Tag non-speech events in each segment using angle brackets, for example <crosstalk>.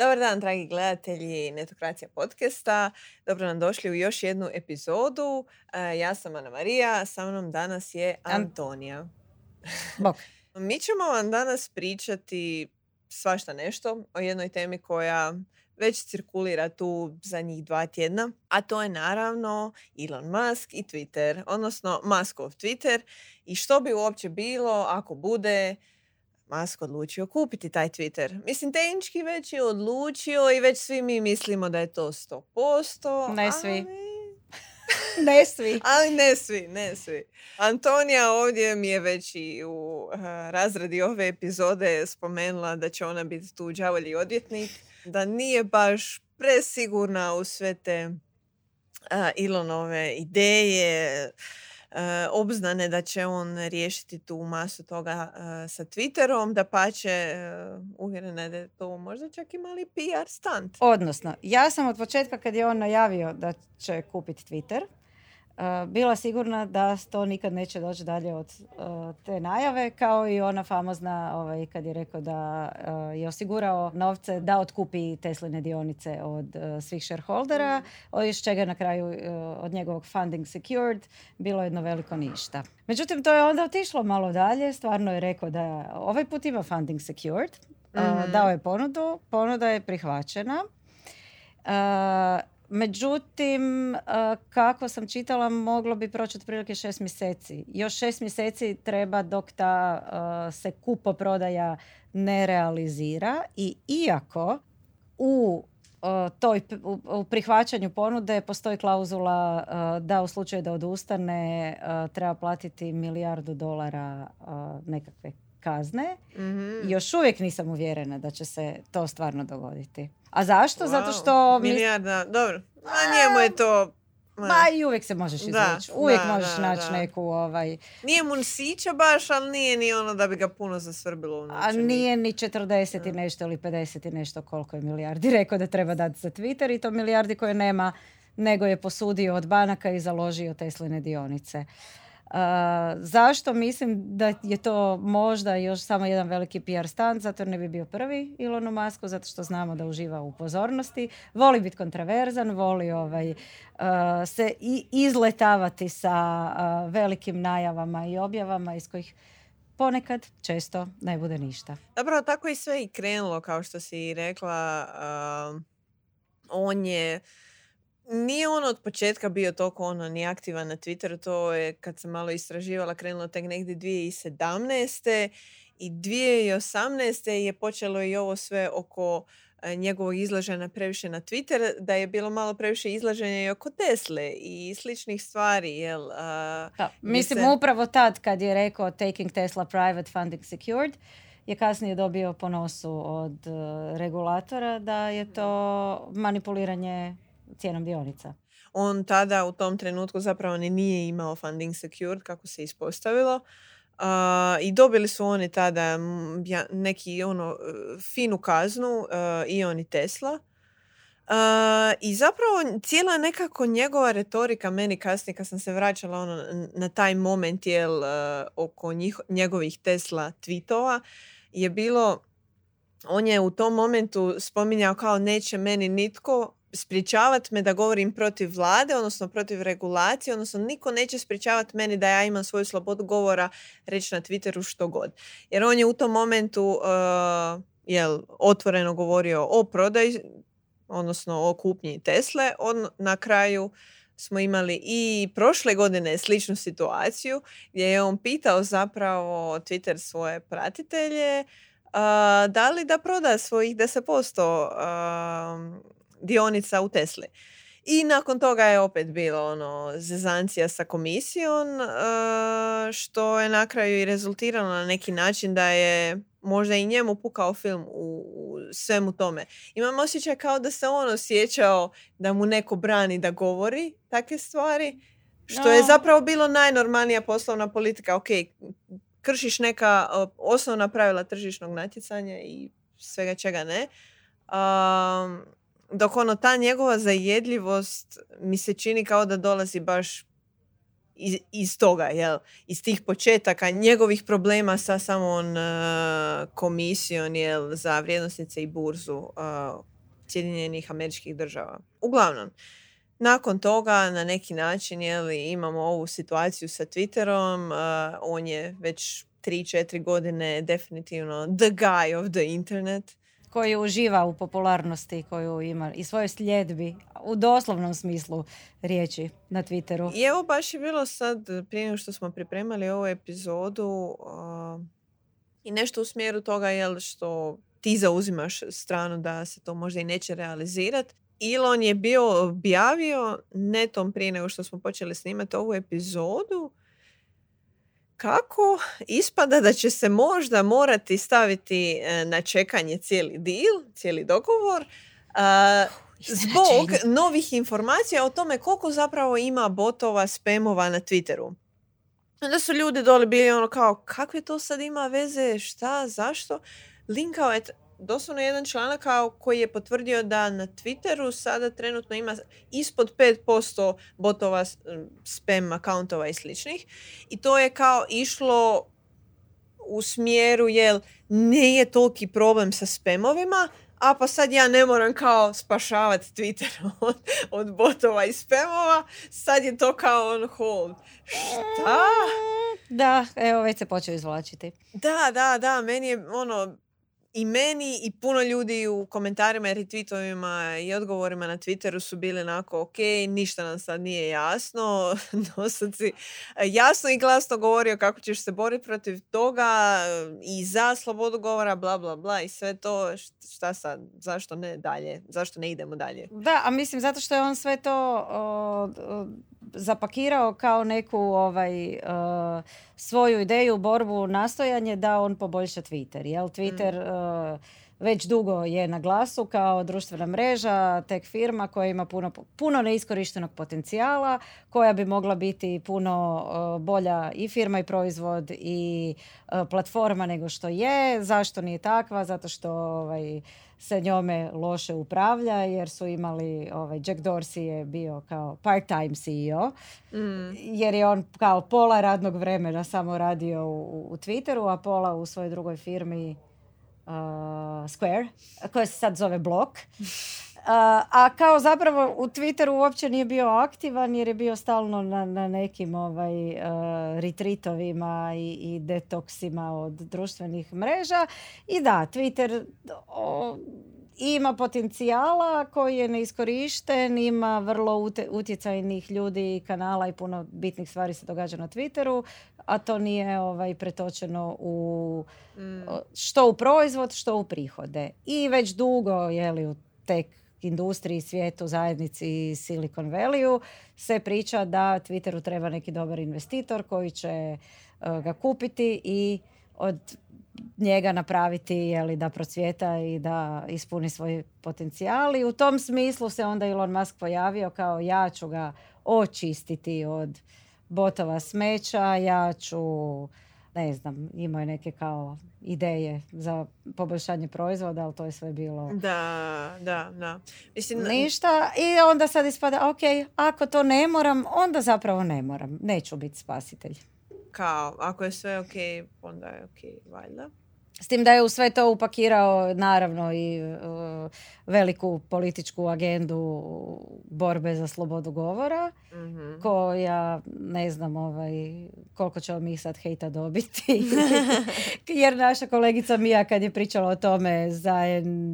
Dobar dan, dragi gledatelji Netokracija podcasta. Dobro nam došli u još jednu epizodu. E, ja sam Ana Marija, sa mnom danas je Antonija. Bok. <laughs> Mi ćemo vam danas pričati svašta nešto o jednoj temi koja već cirkulira tu zadnjih dva tjedna, a to je naravno Elon Musk i Twitter, odnosno Muskov Twitter i što bi uopće bilo ako bude Musk odlučio kupiti taj Twitter. Mislim, tehnički već je odlučio i već svi mi mislimo da je to 100%. Ne svi. Ali... <laughs> ne svi. <laughs> Ali ne svi, ne svi. Antonija ovdje mi je već i u uh, razradi ove epizode spomenula da će ona biti tu đavolji odvjetnik, da nije baš presigurna u sve te uh, Ilonove ideje, obznane da će on riješiti tu masu toga e, sa Twitterom, da pače e, uvjerena je da je to možda čak i mali PR stunt. Odnosno, ja sam od početka kad je on najavio da će kupiti Twitter, bila sigurna da to nikad neće doći dalje od te najave, kao i ona famozna ovaj, kad je rekao da je osigurao novce da otkupi Tesline dionice od svih shareholdera, mm. iz čega na kraju od njegovog funding secured bilo jedno veliko ništa. Međutim, to je onda otišlo malo dalje, stvarno je rekao da ovaj put ima funding secured, mm dao je ponudu, ponuda je prihvaćena. Međutim, kako sam čitala, moglo bi proći otprilike šest mjeseci. Još šest mjeseci treba dok ta se kupoprodaja ne realizira i iako u toj u prihvaćanju ponude postoji klauzula da u slučaju da odustane treba platiti milijardu dolara nekakve kazne. mm Još uvijek nisam uvjerena da će se to stvarno dogoditi. A zašto? Zato što... Milijarda, dobro. A njemu je to... Ma i uvijek se možeš izvući. Uvijek možeš naći neku ovaj... Nije mu sića baš, ali nije ni ono da bi ga puno zasvrbilo unutra. A nije ni 40 i nešto ili 50 i nešto koliko je milijardi <laughs> rekao da treba dati za Twitter i to milijardi koje nema nego je posudio od banaka i založio Tesline dionice zašto mislim da je to možda još samo jedan veliki PR stand, zato ne bi bio prvi Ilonu Masku, zato što znamo da uživa u pozornosti, voli biti kontraverzan, voli ovaj, se i izletavati sa velikim najavama i objavama iz kojih ponekad često ne bude ništa. Dobro, tako i sve i krenulo, kao što si rekla. on je nije on od početka bio toliko ono ni aktivan na Twitteru, to je kad sam malo istraživala krenulo tek negdje 2017. I 2018. je počelo i ovo sve oko e, njegovog izlaženja previše na Twitter, da je bilo malo previše izlaženja i oko Tesle i sličnih stvari. Jel, da, mislim upravo tad kad je rekao taking Tesla private funding secured, je kasnije dobio po nosu od e, regulatora da je to manipuliranje cijenom dionica. On tada u tom trenutku zapravo ni nije imao funding secured kako se ispostavilo. Uh, I dobili su oni tada neki ono finu kaznu uh, i oni Tesla. Uh, I zapravo cijela nekako njegova retorika meni kasnije kad sam se vraćala ono, na taj moment jel, uh, oko njih, njegovih Tesla tweetova je bilo on je u tom momentu spominjao kao neće meni nitko sprječavati me da govorim protiv vlade, odnosno protiv regulacije, odnosno niko neće sprječavati meni da ja imam svoju slobodu govora reći na Twitteru što god. Jer on je u tom momentu uh, jel, otvoreno govorio o prodaji, odnosno o kupnji Tesle. On na kraju smo imali i prošle godine sličnu situaciju gdje je on pitao zapravo Twitter svoje pratitelje uh, da li da proda svojih 10% uh, dionica u Tesli. I nakon toga je opet bilo ono zezancija sa komisijom, uh, što je na kraju i rezultiralo na neki način da je možda i njemu pukao film u, u svemu tome. Imam osjećaj kao da se on osjećao da mu neko brani da govori takve stvari, što je zapravo bilo najnormalnija poslovna politika. Ok, kršiš neka osnovna pravila tržišnog natjecanja i svega čega ne. Um, dok ono, ta njegova zajedljivost mi se čini kao da dolazi baš iz, iz toga, jel? Iz tih početaka, njegovih problema sa samom uh, komisijom, jel, za vrijednosnice i burzu uh, Sjedinjenih američkih država. Uglavnom, nakon toga na neki način jeli, imamo ovu situaciju sa Twitterom. Uh, on je već 3-4 godine definitivno the guy of the internet. Koji uživa u popularnosti koju ima i svojoj sljedbi u doslovnom smislu riječi na Twitteru. I evo baš je bilo sad, prije što smo pripremali ovu epizodu uh, i nešto u smjeru toga jel što ti zauzimaš stranu da se to možda i neće realizirati. Elon je bio objavio netom prije nego što smo počeli snimati ovu epizodu kako ispada da će se možda morati staviti e, na čekanje cijeli deal, cijeli dogovor, zbog novih informacija o tome koliko zapravo ima botova, spamova na Twitteru. Onda su ljudi doli bili ono kao, kakve to sad ima veze, šta, zašto? Linkao je doslovno jedan članak koji je potvrdio da na Twitteru sada trenutno ima ispod 5% botova spam akauntova i sličnih. I to je kao išlo u smjeru jel nije toliki problem sa spamovima, a pa sad ja ne moram kao spašavati Twitter <laughs> od, od botova i spamova, sad je to kao on hold. Šta? Da, evo već se počeo izvlačiti. Da, da, da, meni je ono, i meni i puno ljudi u komentarima i retweetovima i odgovorima na Twitteru su bili onako ok, ništa nam sad nije jasno. <laughs> Dosad si e, jasno i glasno govorio kako ćeš se boriti protiv toga i za slobodu govora, bla bla bla i sve to. Šta sad? Zašto ne dalje? Zašto ne idemo dalje? Da, a mislim zato što je on sve to zapakirao kao neku ovaj, uh, svoju ideju, borbu, nastojanje da on poboljša Twitter. Jel? Twitter mm. uh, već dugo je na glasu kao društvena mreža, tek firma koja ima puno, puno neiskorištenog potencijala, koja bi mogla biti puno uh, bolja i firma i proizvod i platforma nego što je. Zašto nije takva? Zato što ovaj, se njome loše upravlja jer su imali, ovaj, Jack Dorsey je bio kao part-time CEO mm. jer je on kao pola radnog vremena samo radio u, u Twitteru, a pola u svojoj drugoj firmi Square, koja se sad zove Block. <laughs> a kao zapravo u Twitteru uopće nije bio aktivan jer je bio stalno na, na nekim ovaj, uh, retreatovima i, i detoksima od društvenih mreža. I da, Twitter ima potencijala koji je neiskorišten, ima vrlo utjecajnih ljudi i kanala i puno bitnih stvari se događa na Twitteru, a to nije ovaj, pretočeno u mm. što u proizvod, što u prihode. I već dugo, je u tek industriji, svijetu, zajednici Silicon Valley se priča da Twitteru treba neki dobar investitor koji će eh, ga kupiti i od njega napraviti jeli, da procvjeta i da ispuni svoj potencijal. I u tom smislu se onda Elon Musk pojavio kao ja ću ga očistiti od botova smeća, ja ću ne znam, imao je neke kao ideje za poboljšanje proizvoda, ali to je sve bilo... Da, da, da. Mislim, Ništa i onda sad ispada, ok, ako to ne moram, onda zapravo ne moram. Neću biti spasitelj. Kao, ako je sve ok, onda je ok, valjda. S tim da je u sve to upakirao naravno i uh, veliku političku agendu borbe za slobodu govora mm koja ne znam ovaj, koliko ćemo mi sad hejta dobiti. <laughs> Jer naša kolegica Mija kad je pričala o tome za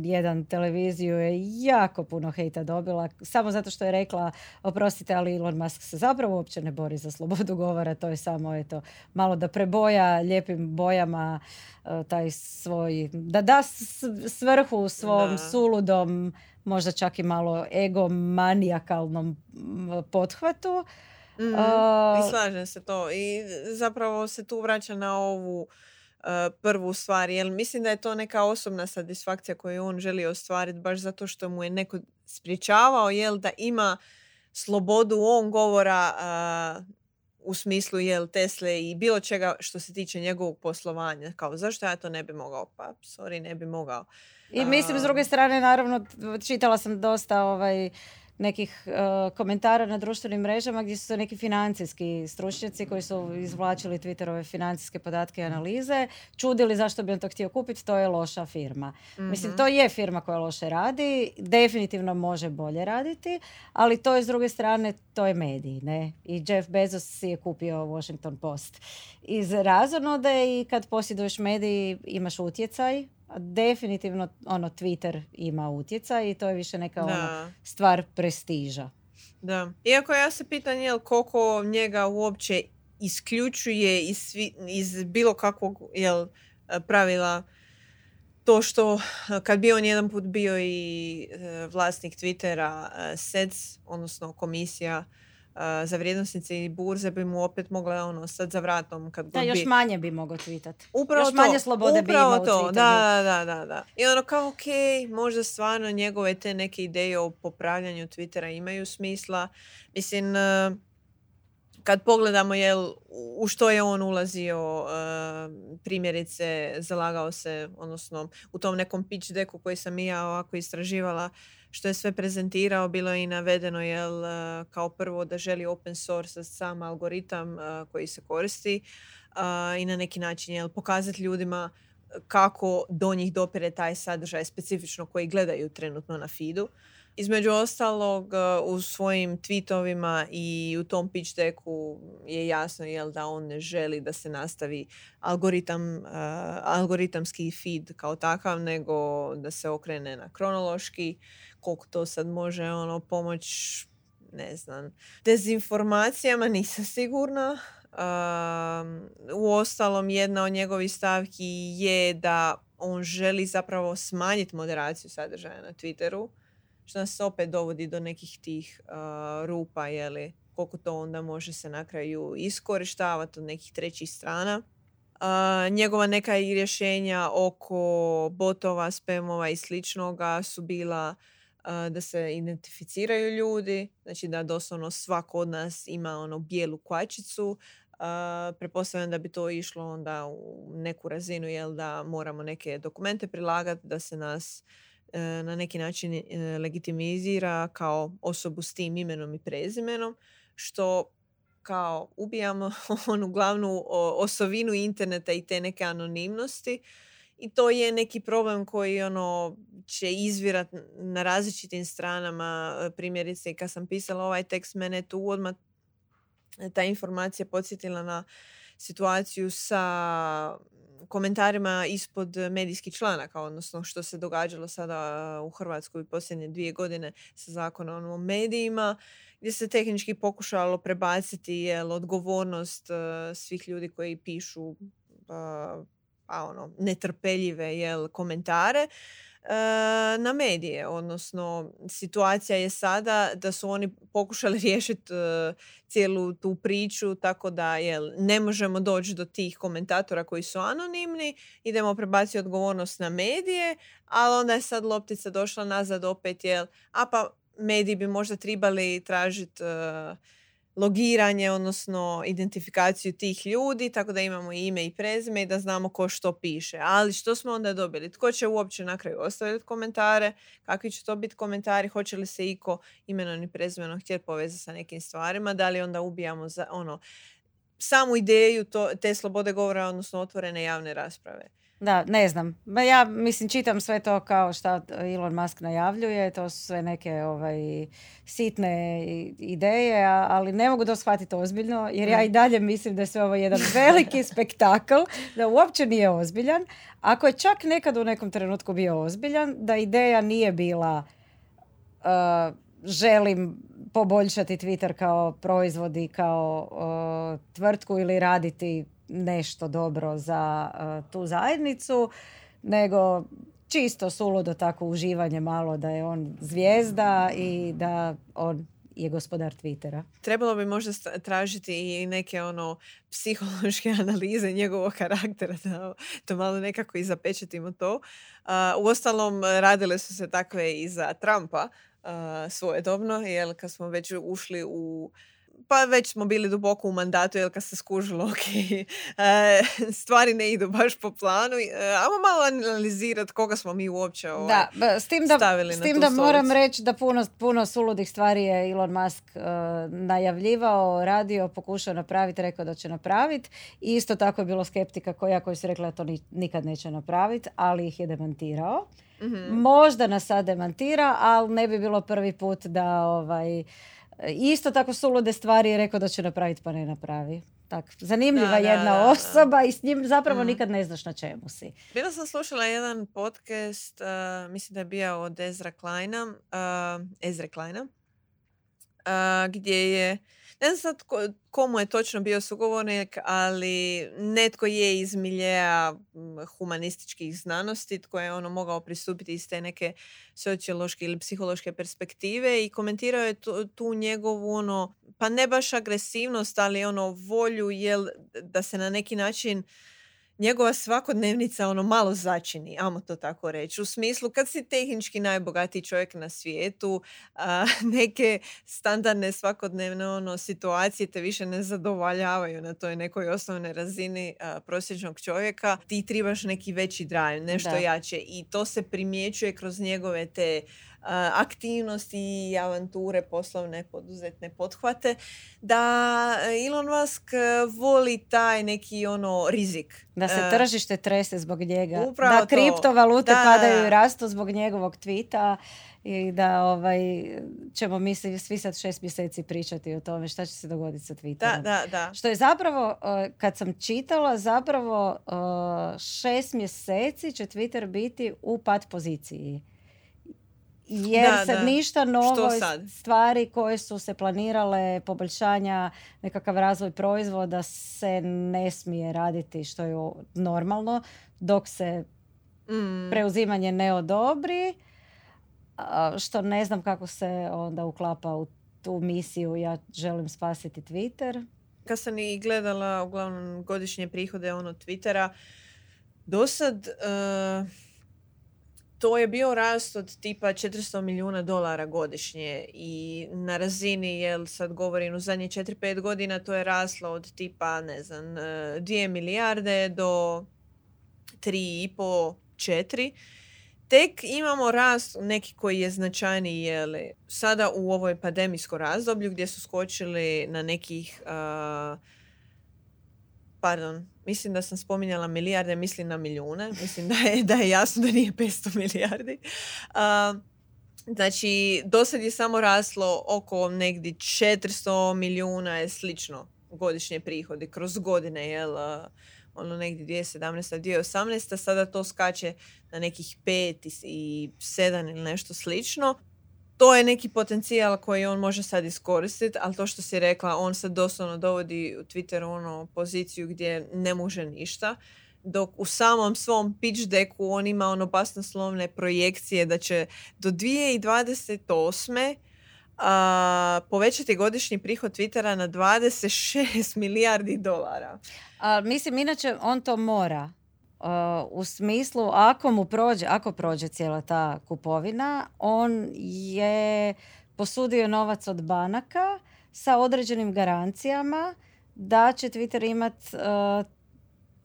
jedan televiziju je jako puno hejta dobila samo zato što je rekla oprostite ali Elon Musk se zapravo uopće ne bori za slobodu govora to je samo eto malo da preboja lijepim bojama E, taj svoj, da da svrhu svom suludom, možda čak i malo egomanijakalnom pothvatu. Mm, I slažem se to. I zapravo se tu vraća na ovu uh, prvu stvar. Jer mislim da je to neka osobna satisfakcija koju on želi ostvariti baš zato što mu je neko spriječavao jel, da ima slobodu on govora u smislu jel Tesle i bilo čega što se tiče njegovog poslovanja. Kao zašto ja to ne bi mogao? Pa sorry, ne bi mogao. I mislim s druge strane naravno čitala sam dosta ovaj nekih e, komentara na društvenim mrežama gdje su neki financijski stručnjaci koji su izvlačili Twitterove financijske podatke i analize, čudili zašto bi on to htio kupiti, to je loša firma. Mislim, Mhm. to je firma koja loše radi, definitivno može bolje raditi, ali to je s druge strane, to je medij, ne? I Jeff Bezos si je kupio Washington Post. Iz razonode i kad posjeduješ medij imaš utjecaj, definitivno ono Twitter ima utjecaj i to je više neka ono, stvar prestiža. Da. Iako ja se pitam jel koliko njega uopće isključuje iz, svi, iz bilo kakvog jel, pravila to što kad bi on jedan put bio i eh, vlasnik Twittera, eh, SEDS, odnosno komisija za vrijednosnice i burze bi mu opet mogla ono sad za vratom kad Da, god još bi... manje bi mogao tweetat. Upravo Još to. manje slobode bi Upravo imao u to. tweetanju. Da, da, da, da. I ono kao, ok, možda stvarno njegove te neke ideje o popravljanju Twittera imaju smisla. Mislim, kad pogledamo jel, u što je on ulazio, eh, primjerice zalagao se, odnosno u tom nekom pitch decku koji sam i ja ovako istraživala, što je sve prezentirao, bilo je i navedeno jel, eh, kao prvo da želi open source sam algoritam eh, koji se koristi a, i na neki način jel, pokazati ljudima kako do njih dopire taj sadržaj specifično koji gledaju trenutno na feedu. Između ostalog, a, u svojim tweetovima i u tom pitch decku je jasno jel, da on ne želi da se nastavi algoritam, a, algoritamski feed kao takav, nego da se okrene na kronološki. Koliko to sad može ono, pomoć, ne znam, dezinformacijama, nisam sigurna. Um, u ostalom, jedna od njegovih stavki je da on želi zapravo smanjiti moderaciju sadržaja na Twitteru, što nas opet dovodi do nekih tih uh, rupa, jeli, koliko to onda može se na kraju iskorištavati od nekih trećih strana. Uh, njegova neka i rješenja oko botova, spamova i sličnoga su bila da se identificiraju ljudi, znači da doslovno svako od nas ima ono bijelu kvačicu. Uh, pretpostavljam da bi to išlo onda u neku razinu jel da moramo neke dokumente prilagati da se nas na neki način e, legitimizira kao osobu s tim imenom i prezimenom što kao ubijamo <laughs> onu glavnu osovinu interneta i te neke anonimnosti. I to je neki problem koji ono će izvirat na različitim stranama. E, primjerice kad sam pisala ovaj tekst mene tu odmah ta informacija podsjetila na situaciju sa komentarima ispod medijskih članaka, odnosno što se događalo sada u Hrvatskoj posljednje dvije godine sa zakonom o medijima, gdje se tehnički pokušalo prebaciti jel, odgovornost eh, svih ljudi koji pišu a, a ono, netrpeljive jel, komentare na medije. Odnosno, situacija je sada da su oni pokušali <laughs> riješiti cijelu tu priču tako da jel, ne možemo doći do tih komentatora koji su anonimni, idemo prebaciti odgovornost na medije, ali onda je sad loptica došla nazad opet, jel, a pa mediji bi možda trebali tražiti logiranje, odnosno identifikaciju tih ljudi, tako da imamo i ime i prezime i da znamo ko što piše. Ali što smo onda dobili? Tko će uopće na kraju ostaviti komentare? Kakvi će to biti komentari? Hoće li se iko imenom i prezimenom htjeti povezati sa nekim stvarima? Da li onda ubijamo za, ono, samu ideju to, te slobode govora, odnosno otvorene javne rasprave? Da, ne znam. Ja mislim čitam sve to kao što Elon Musk najavljuje, to su sve neke ovaj, sitne ideje, ali ne mogu to shvatiti ozbiljno jer ja i dalje mislim da je sve ovo jedan veliki <laughs> spektakl, da uopće nije ozbiljan. Ako je čak nekad u nekom trenutku bio ozbiljan, da ideja nije bila uh, želim poboljšati Twitter kao proizvod i kao uh, tvrtku ili raditi nešto dobro za uh, tu zajednicu, nego čisto suludo tako uživanje malo da je on zvijezda i da on je gospodar Twittera. Trebalo bi možda tražiti i neke ono psihološke <laughs> analize njegovog karaktera da to malo nekako i zapečetimo to. A, uostalom, radile su se takve i za Trumpa a, svojedobno, jer kad smo već ušli u pa već smo bili duboko u mandatu, jer kad se skužilo, ok, <laughs> e, stvari ne idu baš po planu, e, ajmo malo analizirati koga smo mi uopće ovaj, Da, s tim da, stavili s na tim tu da moram reći da puno, puno suludih stvari je Elon Musk uh, najavljivao, radio, pokušao napraviti, rekao da će napraviti. I isto tako je bilo skeptika koja koji su rekla da to ni- nikad neće napraviti, ali ih je demantirao. Mhm. Možda nas sad demantira, ali ne bi bilo prvi put da ovaj, isto tako sulude stvari je rekao da će napraviti pa ne napravi. Tak, zanimljiva Da, jedna da, da. osoba i s njim zapravo Mhm. nikad ne znaš na čemu si. Bila sam slušala jedan podcast, uh, mislim da je bio od Ezra Kleina, uh, Ezra Kleina, uh, gdje je, ne znam sad ko, komu je točno bio sugovornik, ali netko je iz miljeja humanističkih znanosti, tko je ono mogao pristupiti iz te neke sociološke ili psihološke perspektive i komentirao je tu, tu njegovu ono, pa ne baš agresivnost, ali ono volju jel, da se na neki način njegova svakodnevnica ono malo začini, amo to tako reći. U smislu kad si tehnički najbogatiji čovjek na svijetu, a, <laughs> neke standardne svakodnevne ono, situacije te više ne zadovoljavaju na toj nekoj osnovnoj razini a, prosječnog čovjeka, ti trebaš neki veći drive, nešto Da. jače i to se primjećuje kroz njegove te aktivnosti i avanture, poslovne, poduzetne pothvate, da Elon Musk e, voli taj neki ono rizik. Da se E, tržište trese zbog njega. upravo da to. kriptovalute Da, padaju da. i rastu zbog njegovog tvita i da ovaj, ćemo mi svi sad šest mjeseci pričati o tome šta će se dogoditi sa Da, Twitterom. da, da. Što je zapravo, uh, kad sam čitala, zapravo uh, šest mjeseci će Twitter biti u pad poziciji. Jer Da, se da. ništa novo, sad? stvari koje su se planirale, poboljšanja, nekakav razvoj proizvoda se ne smije raditi što je normalno dok se Mm. preuzimanje ne odobri, što ne znam kako se onda uklapa u tu misiju ja želim spasiti Twitter. Kad sam i gledala uglavnom godišnje prihode ono Twittera, do sad e, to je bio rast od tipa 400 milijuna dolara godišnje i na razini, jel sad govorim u zadnje 4-5 godina, to je raslo od tipa, ne znam, 2 milijarde do 3,5, 4. Tek imamo rast neki koji je značajniji jeli, sada u ovoj pandemijskom razdoblju gdje su skočili na nekih a, pardon, mislim da sam spominjala milijarde, mislim na milijune. Mislim da je, da je jasno da nije 500 milijardi. A, znači, do sad je samo raslo oko negdje 400 milijuna je slično godišnje prihodi kroz godine, jel? ono negdje 2017. 2018. Sada to skače na nekih 5 i 7 ili nešto slično. To je neki potencijal koji on može sad iskoristiti, ali to što si rekla, on se doslovno dovodi u Twitter ono poziciju gdje ne može ništa. Dok u samom svom pitch decku on ima ono basnoslovne projekcije da će do 2028. A, povećati godišnji prihod Twittera na 26 milijardi dolara. A, mislim, inače, on to mora. Uh, u smislu, ako mu prođe, ako prođe cijela ta kupovina, on je posudio novac od banaka sa određenim garancijama da će Twitter imat uh,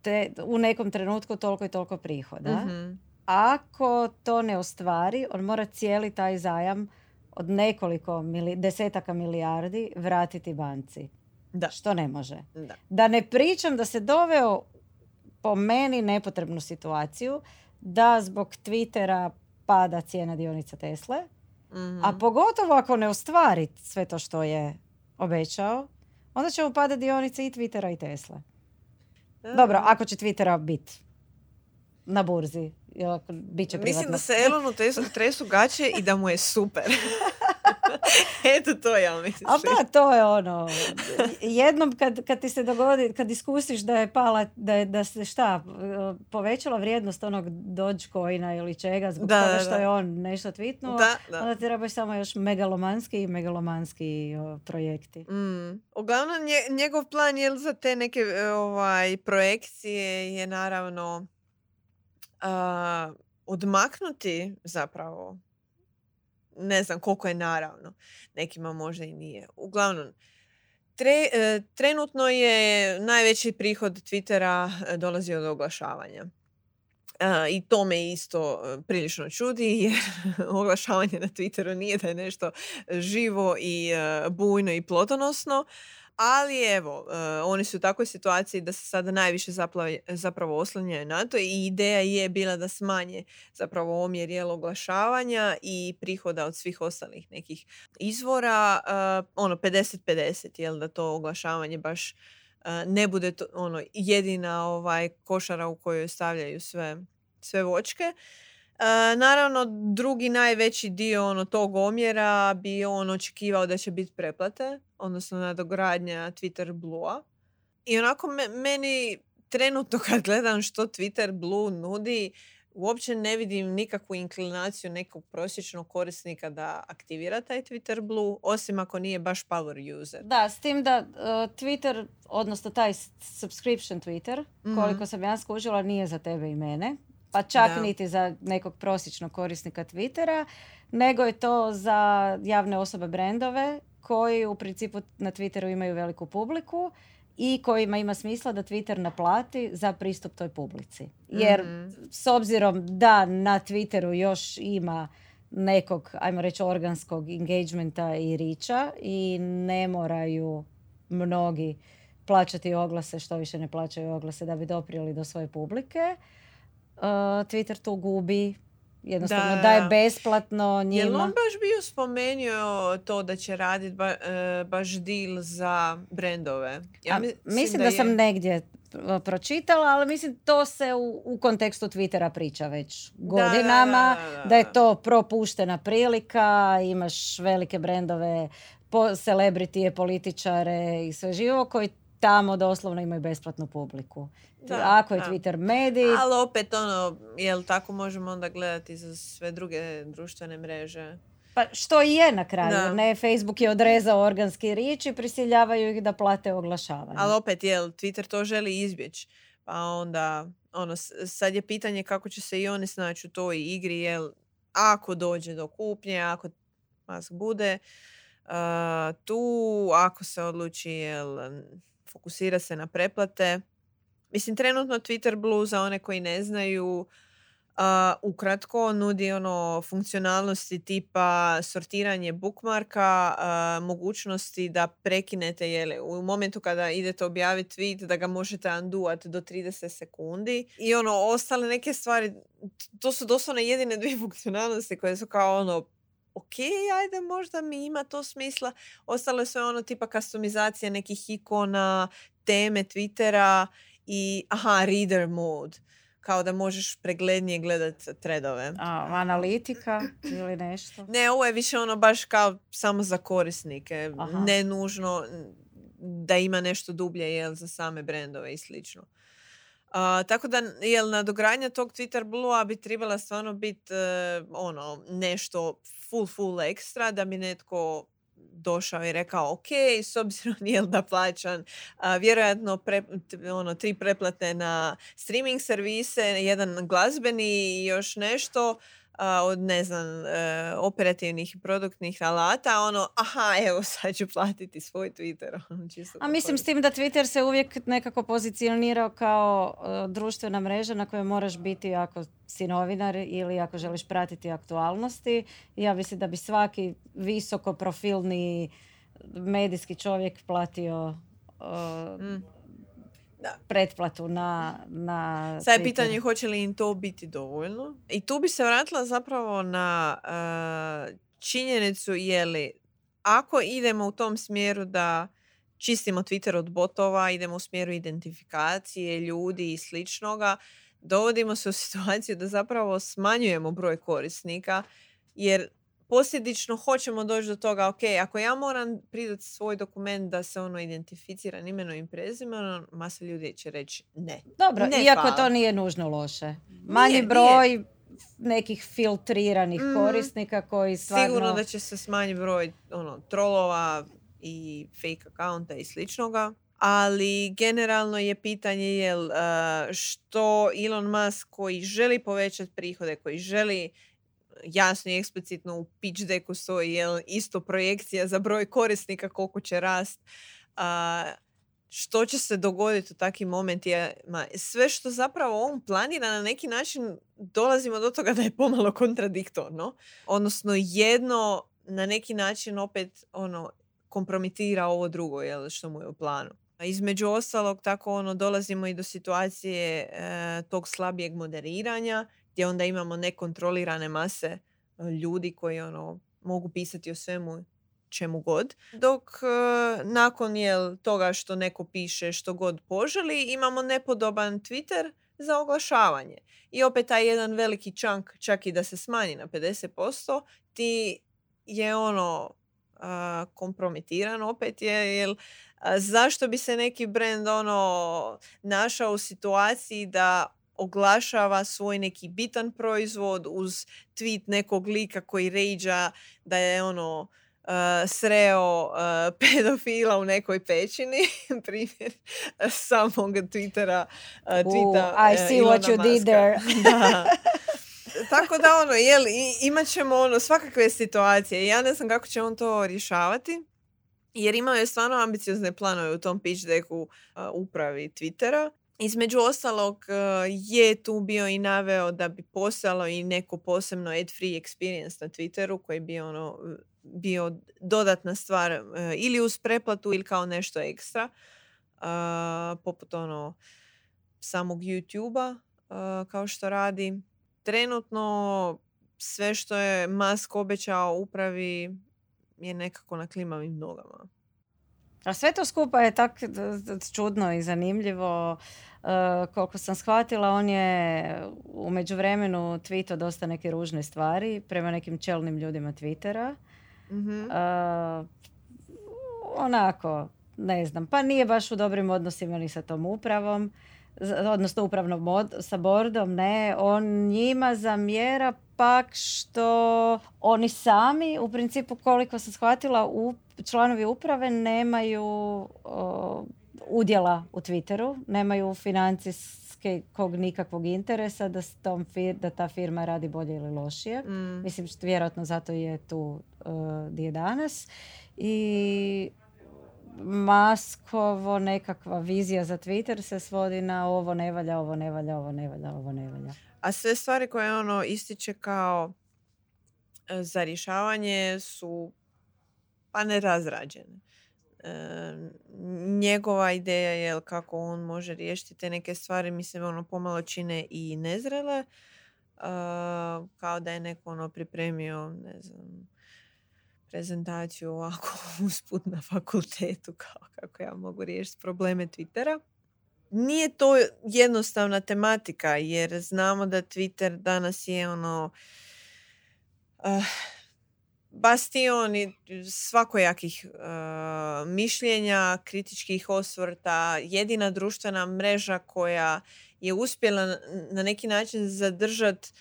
te, u nekom trenutku toliko i toliko prihoda. Mhm. Ako to ne ostvari, on mora cijeli taj zajam od nekoliko mili- desetaka milijardi vratiti banci. Da. Što ne može. Da. Da ne pričam da se doveo po meni nepotrebnu situaciju da zbog Twittera pada cijena dionica Tesle, Mhm. a pogotovo ako ne ostvari sve to što je obećao, onda će mu pada dionice i Twittera i Tesle. Da. Dobro, ako će Twittera biti na burzi, bit će Mislim da se Elonu tresu gaće i da mu je super. <laughs> <laughs> Eto to ja mislim. Ali da, to je ono, jednom kad, kad ti se dogodi, kad iskusiš da je pala, da, je, da se šta, povećala vrijednost onog Dogecoina ili čega, zbog Da, toga što da. je on nešto tweetnuo, Da, da. onda ti trebaš samo još megalomanski i megalomanski o, projekti. Mm. Uglavnom, nje- njegov plan je za te neke ovaj, projekcije je naravno a, odmaknuti zapravo ne znam koliko je naravno. Nekima možda i nije. Uglavnom, tre- trenutno je najveći prihod Twittera dolazi od oglašavanja. I to me isto prilično čudi <laughs> jer oglašavanje na Twitteru nije da je nešto živo i bujno i plodonosno. Ali evo, oni su u takvoj situaciji da se sada najviše zapravo, oslanjaju na to i ideja je bila da smanje zapravo omjer jel oglašavanja i prihoda od svih ostalih nekih izvora, ono 50-50, jel da to oglašavanje baš ne bude to, ono jedina ovaj košara u kojoj stavljaju sve sve vočke. Naravno, drugi najveći dio ono, tog omjera bi on očekivao da će biti preplate, odnosno nadogradnja Twitter Blue-a. I onako meni trenutno <laughs> kad gledam što Twitter Blue nudi, uopće ne vidim nikakvu inklinaciju nekog prosječnog korisnika da aktivira taj Twitter Blue, osim ako nije baš power user. Da, s tim da uh, Twitter, odnosno taj subscription Twitter, mhm. koliko sam ja skužila, nije za tebe i mene pa čak niti za nekog prosječnog korisnika Twittera, nego je to za javne osobe brendove koji u principu na Twitteru imaju veliku publiku i kojima ima smisla da Twitter naplati za pristup toj publici. Jer mhm. s obzirom da na Twitteru još ima nekog, ajmo reći, organskog engagementa i riča i ne moraju mnogi plaćati oglase, što više ne plaćaju oglase da bi doprijeli do svoje publike. Twitter to gubi jednostavno da, je besplatno njima. Jel on baš bio spomenuo to da će raditi ba, e, baš deal za brendove? Ja mislim, mislim da, sam negdje e, pročitala, ali mislim to se u, u kontekstu Twittera priča već godinama, da, da, je to propuštena prilika, imaš velike brendove, po, celebrity, političare i sve živo koji tamo doslovno imaju besplatnu publiku. Da, Ako je Twitter medij... Ali opet ono, jel tako možemo onda gledati za sve druge društvene mreže? Pa što i je na kraju, ne? Facebook je odrezao organski rič i prisiljavaju ih da plate oglašavanje. Ali opet, jel, Twitter to želi izbjeći. Pa onda, ono, sad je pitanje kako će se i oni snaći u toj igri, jel, ako dođe do kupnje, ako Musk bude uh, tu, ako se odluči, jel, fokusira se na preplate. Mislim, trenutno Twitter Blue, za one koji ne znaju, uh, ukratko nudi ono funkcionalnosti tipa sortiranje bookmarka, uh, mogućnosti da prekinete jele, u momentu kada idete objaviti tweet da ga možete undoat do 30 sekundi i ono ostale neke stvari, to su doslovno jedine dvije <laughs> funkcionalnosti koje su kao ono ok, ajde, možda mi ima to smisla. Ostalo je sve ono tipa customizacija nekih ikona, teme Twittera i aha, reader mode. Kao da možeš preglednije gledat tredove. A, analitika ili nešto? Ne, ovo je više ono baš kao samo za korisnike. Ne nužno da ima nešto dublje jel, za same brendove i slično. Uh, tako da, jel, nadogradnja tog Twitter Blue-a bi trebala stvarno biti uh, ono, nešto full, full ekstra da bi netko došao i rekao ok, s obzirom <laughs> jel da plaćam vjerojatno pre, ono, tri preplate na streaming servise, jedan glazbeni i još nešto, od ne znam e, operativnih i produktnih alata ono aha evo <laughs> sad ću platiti svoj Twitter <laughs> ono, a mislim s tim da Twitter se uvijek nekako pozicionirao kao e, društvena mreža na kojoj moraš biti ako si novinar ili ako želiš pratiti aktualnosti. Ja mislim da bi svaki visoko profilni medijski čovjek platio uh, da. pretplatu na, na Sad je pitanje hoće li im to biti dovoljno. I tu bi se vratila zapravo na uh, činjenicu je li ako idemo u tom smjeru da čistimo Twitter od botova, idemo u smjeru identifikacije ljudi i sličnoga, dovodimo se u situaciju da zapravo smanjujemo broj korisnika jer posljedično hoćemo doći do toga, ok, ako ja moram pridati svoj dokument da se ono identificira imenom i prezimenom, masa ljudi će reći ne. Dobro, ne, iako to nije nužno loše. Manji broj nekih filtriranih mm. korisnika koji stvarno... Sigurno da će se smanjiti broj ono, trolova i fake accounta i sličnoga. Ali generalno je pitanje jel, uh, što Elon Musk koji želi povećati prihode, koji želi jasno i eksplicitno u pitch decku stoji jel, isto projekcija za broj korisnika koliko će rast. A, što će se dogoditi u takvim momentima. Sve što zapravo on planira na neki način dolazimo do toga <laughs> da je pomalo kontradiktorno. Odnosno jedno na neki način opet ono kompromitira ovo drugo jel, što mu je u planu. A između ostalog tako ono dolazimo i do situacije e, tog slabijeg moderiranja gdje onda imamo nekontrolirane mase e, ljudi koji ono mogu pisati o svemu čemu god. Dok e, nakon jel, toga što neko piše što god poželi, imamo nepodoban Twitter za oglašavanje. I opet taj jedan veliki čank, čak i da se smanji na 50%, ti je ono kompromitiran opet je, jel zašto bi se neki brand ono našao u situaciji da oglašava svoj neki bitan proizvod uz tweet nekog lika koji ređa da je ono sreo uh, <laughs> pedofila u nekoj pećini, <laughs> primjer samog Twittera. Uh, tweeta, I see what you did there. <laughs> Tako da ono, jel, imat ćemo ono svakakve situacije. Ja ne znam kako će on to rješavati. Jer imao je stvarno ambiciozne planove u tom pitch decku uh, upravi Twittera. Između ostalog uh, je tu bio i naveo da bi postojalo i neko posebno ad-free experience na Twitteru koji bi ono bio dodatna stvar uh, ili uz preplatu ili kao nešto ekstra. poput ono samog YouTube-a kao što radi trenutno sve što je Musk obećao upravi je nekako na klimavim nogama. A sve to skupa je tak čudno i zanimljivo. Uh, koliko sam shvatila, on je u međuvremenu tweetao dosta neke ružne stvari prema nekim čelnim ljudima Twittera. mm onako, ne znam, pa nije baš u dobrim odnosima ni sa tom upravom odnosno upravnom mod, sa bordom, ne, on njima zamjera pak što oni sami, u principu koliko sam shvatila, u, članovi uprave nemaju udjela u Twitteru, nemaju financijskog nikakvog interesa da, tom da ta firma radi bolje ili lošije. Mm. Mislim, što vjerojatno zato je tu uh, gdje je danas. I Maskovo nekakva vizija za Twitter se svodi na ovo ne valja, ovo ne valja, ovo ne valja, ovo ne valja. A sve stvari koje ono ističe kao e, za rješavanje su pa nerazrađene. E, njegova ideja je kako on može riješiti te neke stvari, mislim ono pomalo čine i nezrele. E, kao da je neko ono pripremio, ne znam, prezentaciju ovako <laughs> usput na fakultetu kao kako ja mogu riješiti probleme Twittera. Nije to jednostavna tematika jer znamo da Twitter danas je ono uh, bastion svakojakih uh, mišljenja, kritičkih osvrta, jedina društvena mreža koja je uspjela na neki način zadržati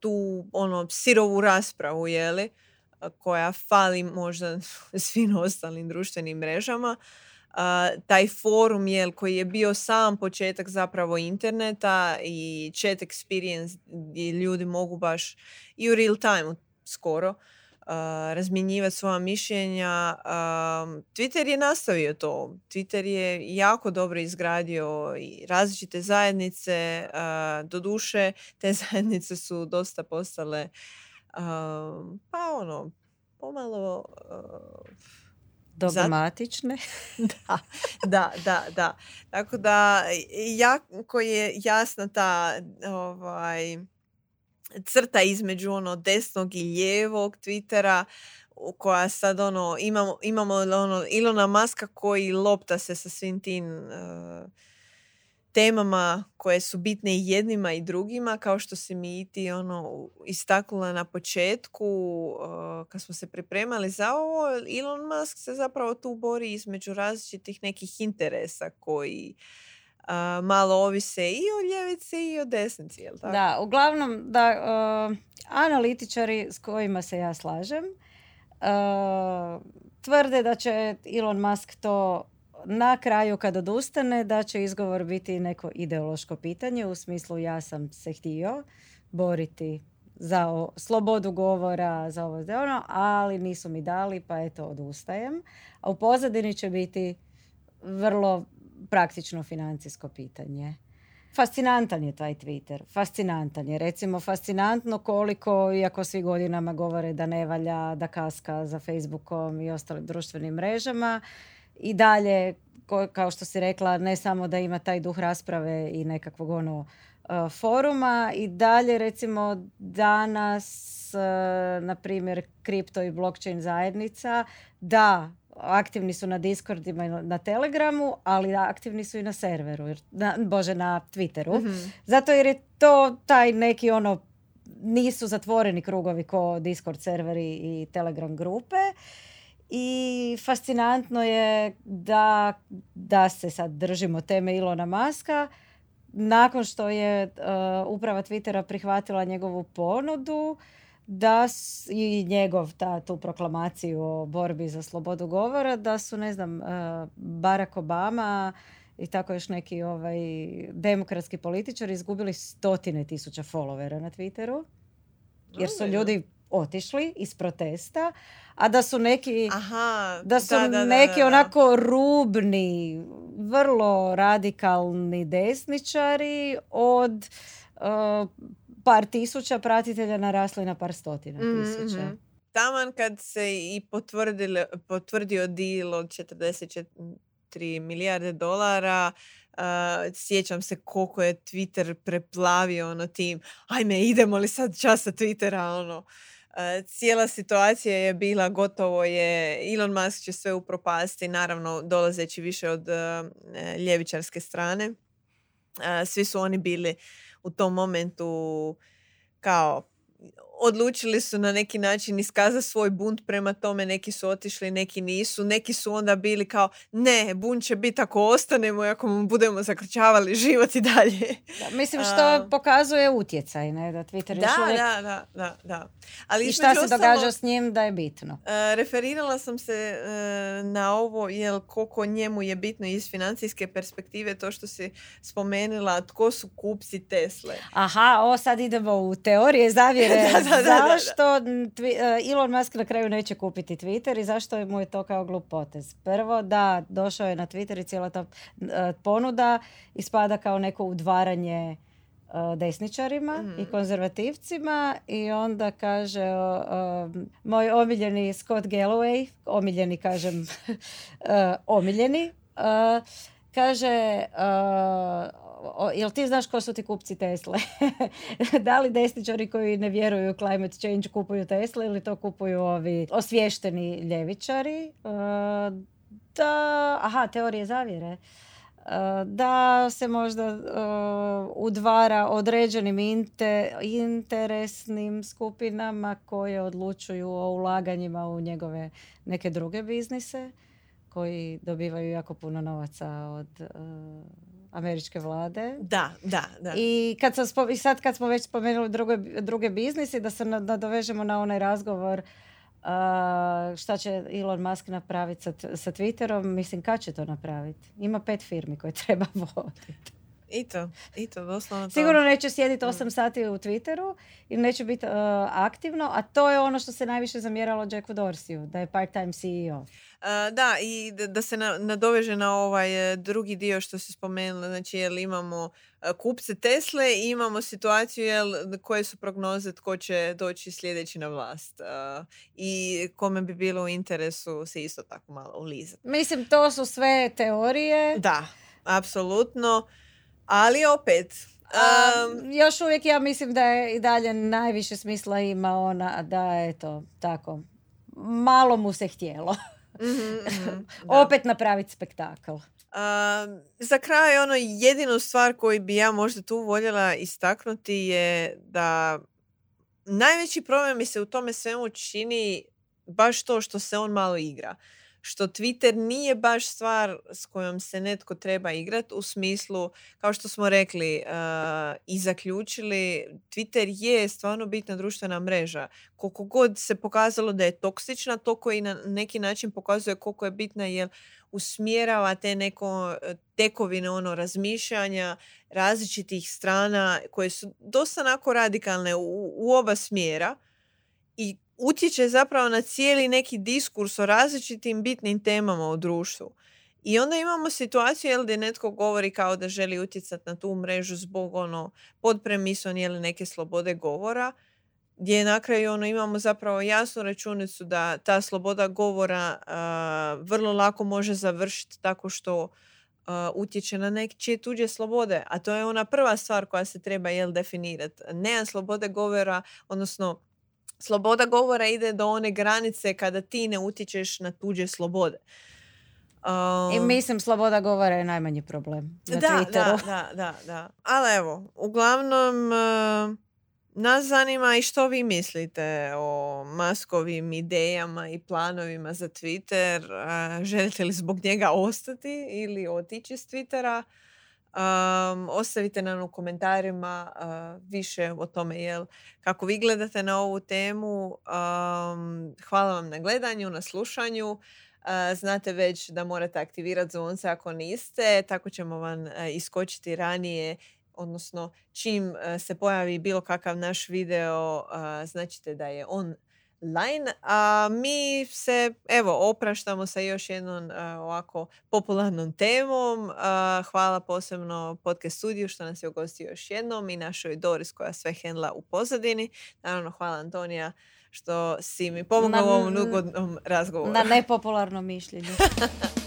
tu ono sirovu raspravu, jeli? Koja fali možda <laughs> svim ostalim društvenim mrežama. taj forum je koji je bio sam početak zapravo interneta i chat experience gdje ljudi mogu baš i u real time skoro uh, razmjenjivati svoja mišljenja. Twitter je nastavio to. Twitter je jako dobro izgradio i različite zajednice. Uh, doduše, te <laughs> zajednice su dosta postale pa ono, pomalo... Uh, Dogmatične. <laughs> da, da, da, da. Tako da, jako je jasna ta ovaj, crta između ono desnog i lijevog Twittera koja sad ono imamo, imamo ono Ilona Maska koji lopta se sa svim tim uh, temama koje su bitne i jednima i drugima, kao što se mi ti ono, istaknula na početku uh, kad smo se pripremali za ovo, Elon Musk se zapravo tu bori između različitih nekih interesa koji uh, malo ovise i o ljevici i o desnici. Jel tako? Da, uglavnom da uh, analitičari s kojima se ja slažem tvrde da će Elon Musk to na kraju kad odustane da će izgovor biti neko ideološko pitanje u smislu ja sam se htio boriti za slobodu govora, za ovo za ono, ali nisu mi dali pa eto odustajem. A u pozadini će biti vrlo praktično financijsko pitanje. Fascinantan je taj Twitter. Fascinantan je. Recimo, fascinantno koliko, iako svi godinama govore da ne valja, da kaska za Facebookom i ostalim društvenim mrežama, i dalje, kao što si rekla, ne samo da ima taj duh rasprave i nekakvog ono uh, foruma, i dalje, recimo, danas, uh, na primjer, kripto i blockchain zajednica, da, aktivni su na Discordima i na Telegramu, ali aktivni su i na serveru, na, bože, na Twitteru. mm Zato jer je to taj neki ono, nisu zatvoreni krugovi ko Discord serveri i Telegram grupe. I fascinantno je da, da se sad držimo teme Ilona Maska. Nakon što je uh, uprava Twittera prihvatila njegovu ponudu, da i njegov ta, tu proklamaciju o borbi za slobodu govora, da su, ne znam, uh, Barack Obama i tako još neki ovaj, demokratski političari izgubili stotine tisuća followera na Twitteru. Jer su ljudi otišli iz protesta, a da su neki Aha, da su neki onako rubni, vrlo radikalni desničari od uh, par tisuća pratitelja narasli na par stotina mhm, tisuća. Mm-hmm. Taman kad se i potvrdio deal od 44 milijarde dolara, uh, sjećam se koliko je Twitter preplavio ono tim, ajme idemo li sad časa Twittera, ono. Cijela situacija je bila gotovo je Elon Musk će sve upropasti naravno dolazeći više od uh, ljevičarske strane. Svi su oni bili u tom momentu kao odlučili su na neki način iskazati svoj bunt prema tome, neki su otišli, neki nisu, neki su onda bili kao ne, bunt će biti ako ostanemo i ako mu budemo zakrčavali život i dalje. Da, mislim što pokazuje utjecaj, ne, da Twitter da, uvijek... Da, da, da, da. Ali I šta se događa s njim da je bitno? Uh, referirala sam se e, na ovo, jel koliko njemu je bitno iz financijske perspektive to što si spomenula, tko su kupci Tesle. Aha, o sad idemo u teorije <laughs> zavjere. da, <laughs> zašto e, Elon Musk na kraju neće kupiti Twitter i zašto mu je to kao glup potez? Prvo da došao je na Twitter i cijela ta e, ponuda ispada kao neko udvaranje e, desničarima i mhm. konzervativcima i onda kaže moj omiljeni Scott Galloway, omiljeni kažem <laughs> omiljeni, kaže o, jel ti znaš ko su ti kupci Tesle? <laughs> da li desničari koji ne vjeruju u climate change kupuju Tesle ili to kupuju ovi osvješteni ljevičari? Uh, da, aha, teorije zavjere. Uh, da se možda uh, udvara određenim interesnim skupinama koje odlučuju o ulaganjima u njegove neke druge biznise koji dobivaju jako puno novaca od američke vlade. Da, da, da. I kad sam spo, i sad kad smo već spomenuli druge, druge biznise, da se nadovežemo na onaj razgovor uh, šta će Elon Musk napraviti sa, sa Twitterom, mislim kad će to napraviti? Ima pet firmi koje treba <laughs> voditi. I to, i to, doslovno to. Sigurno neće sjediti 8 mm. sati u Twitteru i neće biti uh, aktivno, a to je ono što se najviše zamjeralo Jacku Dorsiju, da je part-time CEO. Uh, da, i da, se nadoveže na ovaj e, drugi dio što se spomenula, znači jel imamo e, kupce Tesle i imamo situaciju jel, koje su prognoze tko će doći sljedeći na vlast i kome bi bilo u interesu se isto tako malo ulizati. Mislim, to su sve teorije. Da, apsolutno. Ali opet, Um, još uvijek ja mislim da je i dalje najviše smisla ima ona da je to tako malo mu se htjelo. <laughs> Mm opet napraviti spektakl. Um, za kraj ono jedinu stvar koju bi ja možda tu voljela istaknuti je da najveći problem mi se u tome svemu čini baš to što se on malo igra što Twitter nije baš stvar s kojom se netko treba igrati u smislu, kao što smo rekli uh, i zaključili, Twitter je stvarno bitna društvena mreža. Koliko god se pokazalo da je toksična, to i na neki način pokazuje koliko je bitna jer usmjerava te neko tekovine ono razmišljanja različitih strana koje su dosta onako radikalne u, u oba smjera utječe zapravo na cijeli neki diskurs o različitim bitnim temama u društvu. I onda imamo situaciju jel, gdje netko govori kao da želi utjecati na tu mrežu zbog ono pod premisom ili neke slobode govora gdje na kraju ono imamo zapravo jasnu računicu da ta sloboda govora vrlo lako može završiti tako što utječe na neke tuđe slobode, a to je ona prva stvar koja se treba jel definirati. Nema slobode govora, odnosno sloboda govora ide do one granice kada ti ne utječeš na tuđe slobode. I mislim, sloboda govora je najmanji problem na da, Twitteru. Da, da, da, da. Ali evo, uglavnom, nas zanima i što vi mislite o maskovim idejama i planovima za Twitter. Želite li zbog njega ostati ili otići s Twittera? Um, ostavite nam u komentarima više o tome jel, kako vi gledate na ovu temu. Um, hvala vam na gledanju, na slušanju. znate već da morate aktivirati zvonce ako niste, tako ćemo vam iskočiti ranije odnosno čim e, se pojavi bilo kakav naš video, značite da je on line. A mi se, evo, opraštamo sa još jednom ovako popularnom temom. Hvala posebno podcast studiju što nas je ugostio još jednom i našoj Doris koja sve hendla u pozadini. Naravno, hvala Antonija što si mi pomogla u ovom ugodnom razgovoru. Na nepopularnom mišljenju. <laughs>